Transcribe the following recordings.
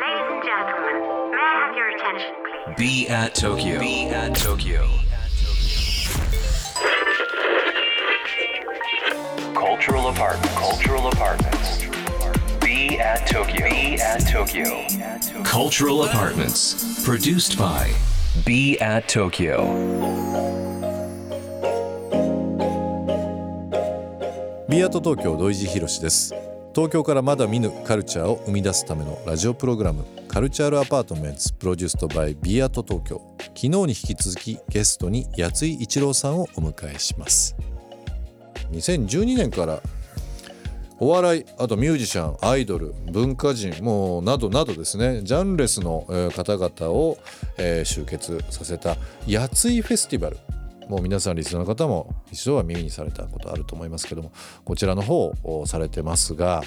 Ladies and gentlemen, may I have your attention, please? Be at Tokyo. Be at Tokyo. Cultural apartment. Cultural apartments. Be at Tokyo. Be at Tokyo. Cultural apartments. Produced by Be at Tokyo. ビアート東京土井地博です 東京からまだ見ぬカルチャーを生み出すためのラジオプログラムカルチャールアパートメンツプロデューストバイビアート東京。昨日に引き続きゲストに八井一郎さんをお迎えします。2012年からお笑いあとミュージシャンアイドル文化人もうなどなどですねジャンレスの方々をえ集結させたやついフェスティバル。もう皆さんリスナーの方も一度は耳にされたことあると思いますけどもこちらの方をされてますが、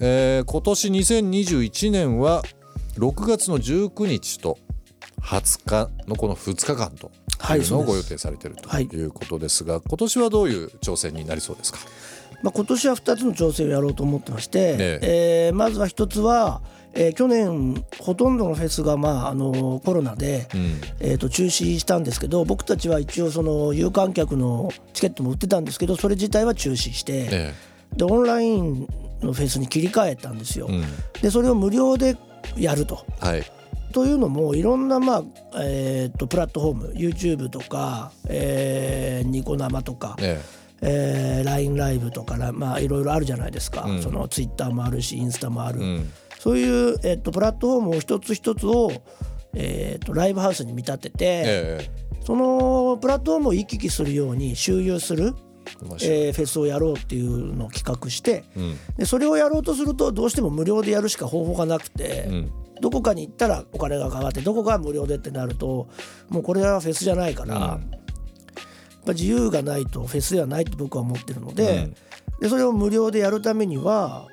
えー今年2021年は6月の19日と20日のこの2日間とはいいうのをご予定されているとはいいうことですが、今年はどういう挑戦になりそうですか？まあ、今年は2つの調整をやろうと思ってまして、ええ。ーまずは1つは、えー去年ほとんどのフェスが、まあ、あのコロナで、うん。えー、と中止したんですけど僕たちは一応その有観客のチケットも売ってたんですけどそれ自体は中止して、えでオンラインのフェスに切り替えたんですよ。えうん。でそれを無料でやると。はい。というのもいろんな、まあえー、とプラットフォーム YouTube とか、えーニコ生とか、ええー、LINE ライブとか、まあ、いろいろあるじゃないですか、うん。その Twitter もあるしインスタもある、えうん。そういう、えっとプラットフォームを一つ一つを、えー、とライブハウスに見立てて、えそのプラットフォームを行き来するように周遊する、えーフェスをやろうっていうのを企画してうん。でそれをやろうとするとどうしても無料でやるしか方法がなくて、うん。どこかに行ったらお金がかかってどこかは無料でってなるともうこれはフェスじゃないから、やっぱ自由がないとフェスではないと僕は思ってるので,、うん。でそれを無料でやるためには、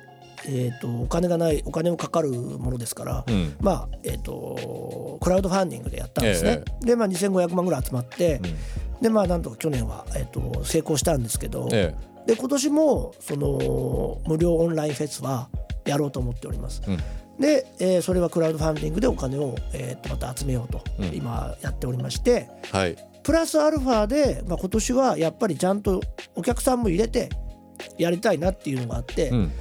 えー、とお金がないお金をかかるものですから、うん。まあえー、とクラウドファンディングでやったんですね。で、まあ、2500万ぐらい集まって、でまあなんとか去年は、えー、と成功したんですけど、えで今年もその無料オンラインフェスはやろうと思っております。うん。で、えーそれはクラウドファンディングでお金を、えー、とまた集めようと、うん。今やっておりましてえはいプラスアルファで、まあ、今年はやっぱりちゃんとお客さんも入れてやりたいなっていうのがあって、うん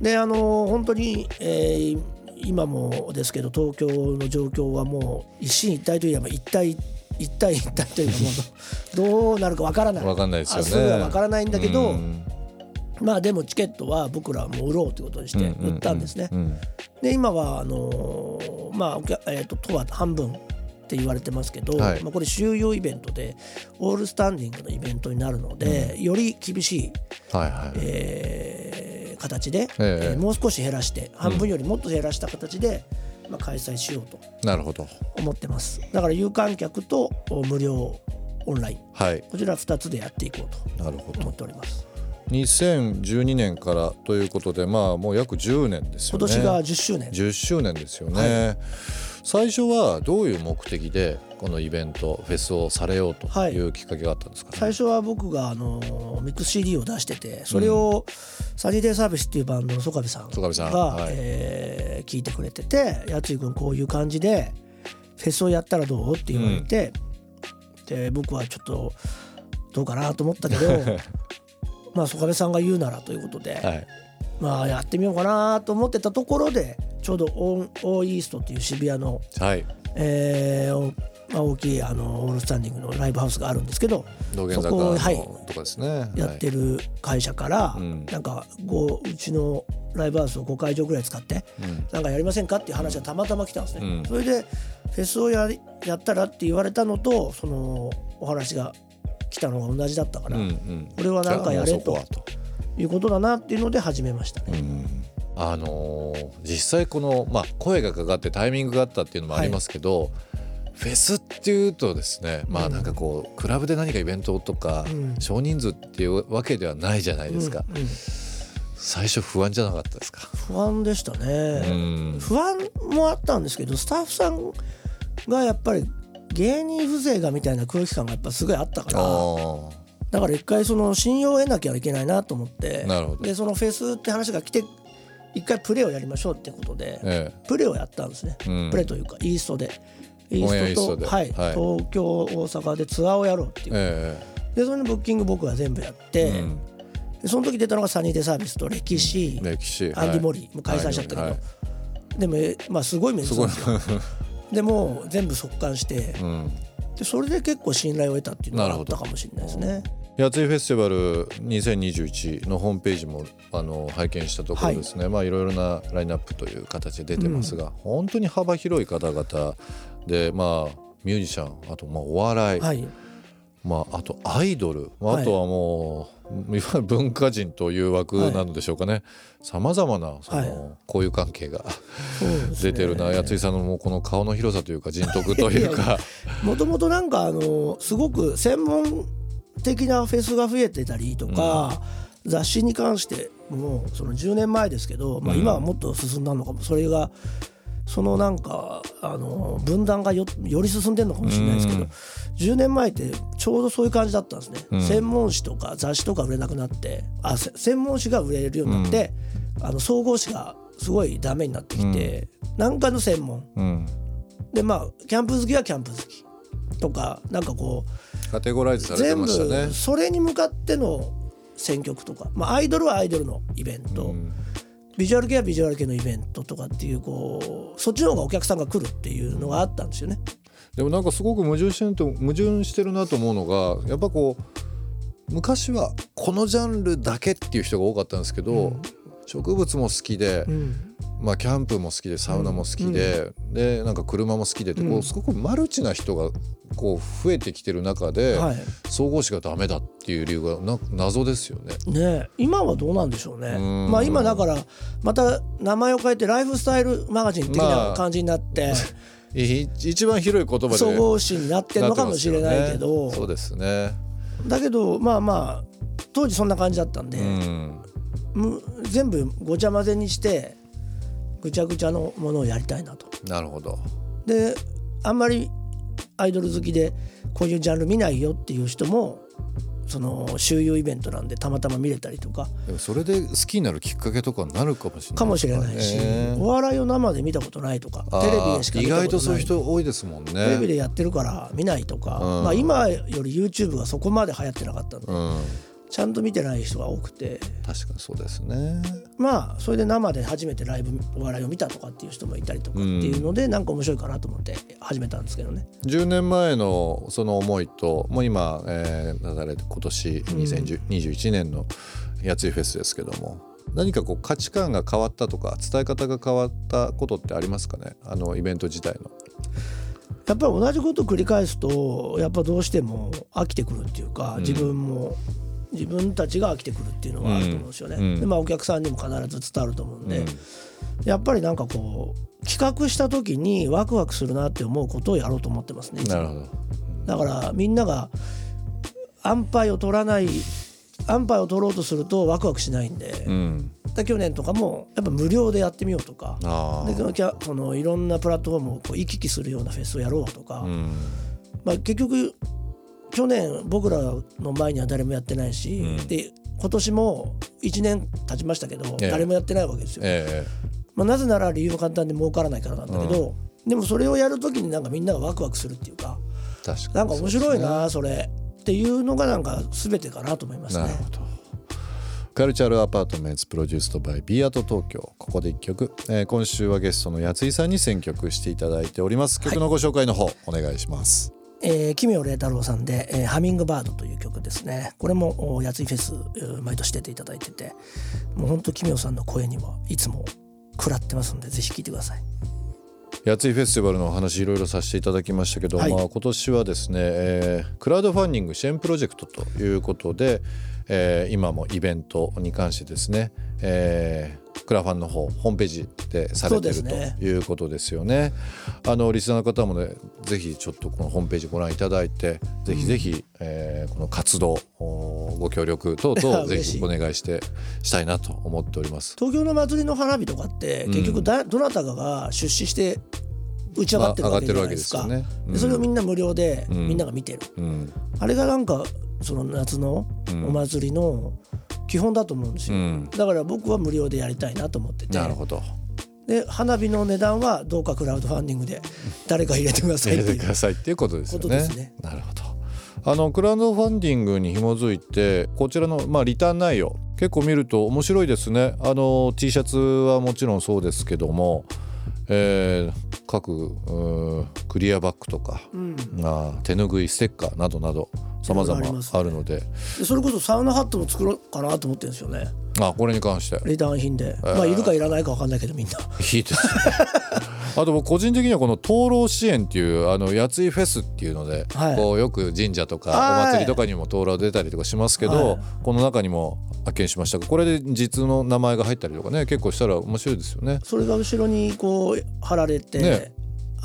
であのー本当に、えー今もですけど東京の状況はもう一進一退といえば一体一体一体というか もうどうなるかわからない。わかんないですよねあすぐはわからないんだけど、うんまあでもチケットは僕らはもう売ろうということにして売ったんですね。うんで今はあのーまあえー、と都は半分って言われてますけど、はい。まあ、これ収容イベントでオールスタンディングのイベントになるので、より厳しい、はいはい。えー形で、ええ。えーもう少し減らして半分よりもっと減らした形で、まあ、開催しようとなるほど。思ってます。だから有観客とお無料オンライン。はい。こちら2つでやっていこうなるほど。と思っております。2012年からということでまあもう約10年ですよね。今年が10周年。10周年ですよね、最初はどういう目的でこのイベントフェスをされようとはい。いうきっかけがあったんですか？ね、最初は僕があのミックス CD を出しててそれをサニーデイサービスっていうバンドの曽我部さんが、はい。えー聞いてくれてて「やつい君こういう感じでフェスをやったらどう?」って言われて、で僕はちょっとどうかなと思ったけど まあ曽我部さんが言うならということで、はいまあやってみようかなと思ってたところでちょうどオンオーイーストっていう渋谷の、はい。えーおまあ、大きいあのオールスタンディングのライブハウスがあるんですけど道玄坂のそこはい。とかですね、やってる会社から、うん。なんかごうちのライブハウスを5会場ぐらい使って、うん。なんかやりませんかっていう話がたまたま来たんですね。うん。それでフェスをやりやったらって言われたのとそのお話が来たのが同じだったから、うんうん。これはなんかやれということだなっていうので始めましたね。あのー実際この、まあ、声がかかってタイミングがあったっていうのもありますけど、フェスっていうとですねまあなんかこうクラブで何かイベントとか、うん。少人数っていうわけではないじゃないですか、うんうん。最初不安じゃなかったですか、不安でしたうね、ん。不安もあったんですけどスタッフさんがやっぱり芸人風情がみたいな空気感がやっぱすごいあったからあだから一回その信用を得なきゃいけないなと思ってでそのフェスって話が来て一回プレーをやりましょうってことで、えプレーをやったんですね、うん。プレーというかイーストで。イーストとはい。はい。東京大阪でツアーをやろうっていう、えでそれのブッキング僕が全部やって、えうん。でその時出たのがサニーデイサービスと歴史、歴史。アンディ・はいモリーもう解散しちゃったけど、はい。でもえまあすごいメンすごいツなんですよ。でも全部速乾して。うんでそれで結構信頼を得たっていうのがあったかもしれないですね。やついフェスティバル2021のホームページもあの拝見したところですね、まあいろいろなラインナップという形で出てますが、本当に幅広い方々でまあミュージシャンあとまあお笑い、はい、まあ、あとアイドル、まああとはもう、い、わゆる文化人という枠なのでしょうかね。さまざまなその、はい。交友関係が出てるな、やついさんのもうこの顔の広さというか人徳というかもともとなんかあのすごく専門的なフェスが増えてたりとか、雑誌に関してもその10年前ですけど、まあ、うん。今はもっと進んだのかも。それがそのなんかあの分断がよより進んでるのかもしれないですけど、うん。10年前ってちょうどそういう感じだったんですね、うん。専門誌とか雑誌とか売れなくなってあせ専門誌が売れるようになって、あの総合誌がすごいダメになってきて、なんかの専門。うん、でまあキャンプ好きはキャンプ好きとかなんかこうカテゴライズされて全ましたね。部。それに向かっての選曲とか、まあ、アイドルはアイドルのイベント、うんビジュアル系はビジュアル系のイベントとかっていうこうそっちの方がお客さんが来るっていうのがあったんですよね。でもなんかすごく矛盾してると矛盾してるなと思うのがやっぱこう昔はこのジャンルだけっていう人が多かったんですけど、植物も好きで、うんまあ、キャンプも好きでサウナも好きで、でなんか車も好きでってこうん。うすごくマルチな人がこう増えてきてる中で、はい。総合誌がダメだっていう理由がな謎ですよね。ねえ。今はどうなんでしょうね。うん。まあ今だからまた名前を変えてライフスタイルマガジン的まなあ。感じになって い一番広い言葉で総合誌になってるのかもしれないけど、ねそうですね。だけどまあまあ当時そんな感じだったんで、うん。む全部ごちゃ混ぜにしてぐちゃぐちゃのものをやりたいなと。なるほど。であんまりアイドル好きでこういうジャンル見ないよっていう人もその周遊イベントなんでたまたま見れたりとか。でもそれで好きになるきっかけとかになるかもしれない。かもしれないし、ねお笑いを生で見たことないとかテレビでしか見意外とそういう人多いですもんね。テレビでやってるから見ないとか、うん。まあ、今より YouTube がそこまで流行ってなかったんで、うん、ちゃんと見てない人が多くて確かにそうですね。まあそれで生で初めてライブお笑いを見たとかっていう人もいたりとかっていうので、なんか面白いかなと思って始めたんですけどね。10年前のその思いともう今、えー、今年2021年のやついフェスですけども、何かこう価値観が変わったとか伝え方が変わったことってありますかね？あのイベント自体の。やっぱり同じことを繰り返すとやっぱどうしても飽きてくるっていうか、うん自分も自分たちが飽きてくるっていうのがあると思うんですよね。うんうんでまあお客さんにも必ず伝わると思うんで、うんやっぱりなんかこう企画した時にワクワクするなって思うことをやろうと思ってますね。なるほど。だからみんなが安牌を取らない安牌を取ろうとするとワクワクしないんで、うん。で去年とかもやっぱ無料でやってみようとか。でそのキャそのいろんなプラットフォームをこう行き来するようなフェスをやろうとか、うん。まあ、結局去年僕らの前には誰もやってないし、うんで今年も1年経ちましたけど、ええ誰もやってないわけですよ。えまあ、なぜなら理由は簡単で儲からないからなんだけど、でもそれをやる時になんかみんながワクワクするっていうかえ確かに。なんか面白いなそれっていうのがなんか全てかなと思いますね。なる。ほど。カルチャルアパートメンツプロデュースドバイビーアート東京ここで一曲、えー今週はゲストのやついさんに選曲していただいております曲のご紹介の方、お願いしますえー、奇妙麗太郎さんで、えーハミングバード」という曲ですね。これもやついフェス毎年出ていただいててもうほんと奇妙さんの声にはいつも食らってますんでぜひ聴いてください。やついフェスティバルのお話いろいろさせていただきましたけど、はいまあ、今年はですね、えークラウドファンディング支援プロジェクトということで、えー今もイベントに関してですね、えークラファンの方ホームページでされてるねということですよね。あのリスナーの方もねぜひちょっとこのホームページご覧いただいてぜひぜひ、えーこの活動おご協力等々 ぜひお願いしてしたいなと思っております。東京の祭りの花火とかって結局だ、どなたかが出資して打ち上がってるわけじゃないですか、ねうんでそれをみんな無料でん。みんなが見てる、うん。あれがなんかその夏のうん。お祭りの基本だと思うんですよ、うん。だから僕は無料でやりたいなと思ってて。なるほど。で花火の値段はどうかクラウドファンディングで誰か入れてください入れてっていう。くださいっていうことですよね。ことですね。なるほどあのクラウドファンディングに紐づいてこちらの、まあ、リターン内容結構見ると面白いですね。あの T シャツはもちろんそうですけども、えー各クリアバッグとか、うん。あー手ぬぐいステッカーなどなど様々あるので。でそれこそサウナハットも作ろうかなと思ってるんですよねあこれに関して。リターン品で、まあいるかいらないか分かんないけどみんな。いいですね。あと僕個人的にはこの灯籠支援っていうあのやついフェスっていうので、はい。こうよく神社とかはい。お祭りとかにも灯籠出たりとかしますけど、はい。この中にも発見しました。がこれで実の名前が入ったりとかね結構したら面白いですよね。それが後ろにこう貼られて、ね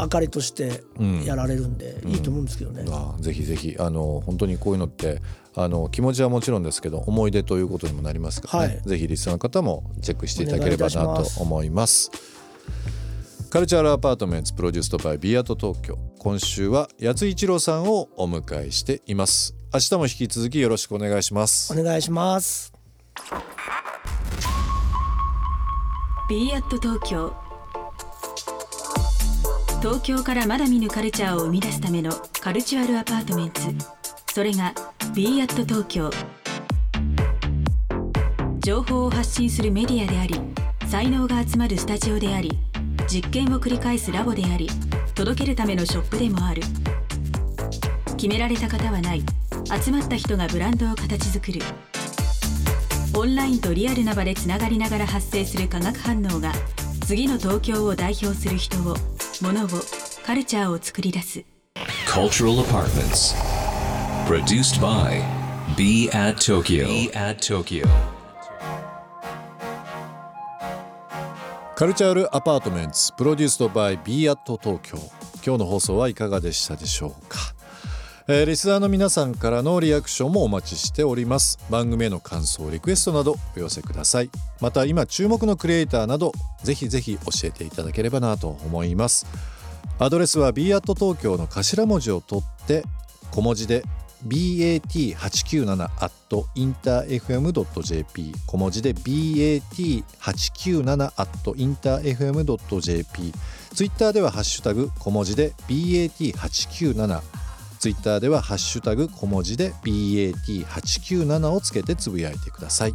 明かりとしてうん。やられるんで、いいと思うんですけどね、あぜひぜひあの本当にこういうのってあの気持ちはもちろんですけど思い出ということにもなりますからね、はい。ぜひリスナーの方もチェックしていただければなと思います。カルチャールアパートメンツプロデュースドバイビアート東京。今週は八津一郎さんをお迎えしています。明日も引き続きよろしくお願いします。お願いします。b アット東京東京からまだ見ぬカルチャーを生み出すための Cultural Apartments。それが b アット東京。情報を発信するメディアであり才能が集まるスタジオであり実験を繰り返すラボであり届けるためのショップでもある。決められた型はない。集まった人がブランドを形作る。オンラインとリアルな場でつながりながら発生する化学反応が次の東京を代表する人を物をカルチャーを作り出す Cultural Apartments. Produced by BE AT TOKYO. BE AT TOKYO. Cultural Apartments produced by BE AT TOKYO 今日の放送はいかがでしたでしょうか、えーリスナーの皆さんからのリアクションもお待ちしております。番組への感想リクエストなどお寄せください。また今注目のクリエイターなどぜひぜひ教えていただければなと思います。アドレスは b アット東京の頭文字を取って小文字で bat897 at interfm.jp 小文字で bat897 at interfm.jp ツイッターではハッシュタグ小文字で bat897 ツイッターではハッシュタグ小文字で bat897 をつけてつぶやいてください。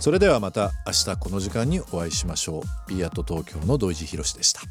それではまた明日この時間にお会いしましょう。B アット東京の土井地博でした。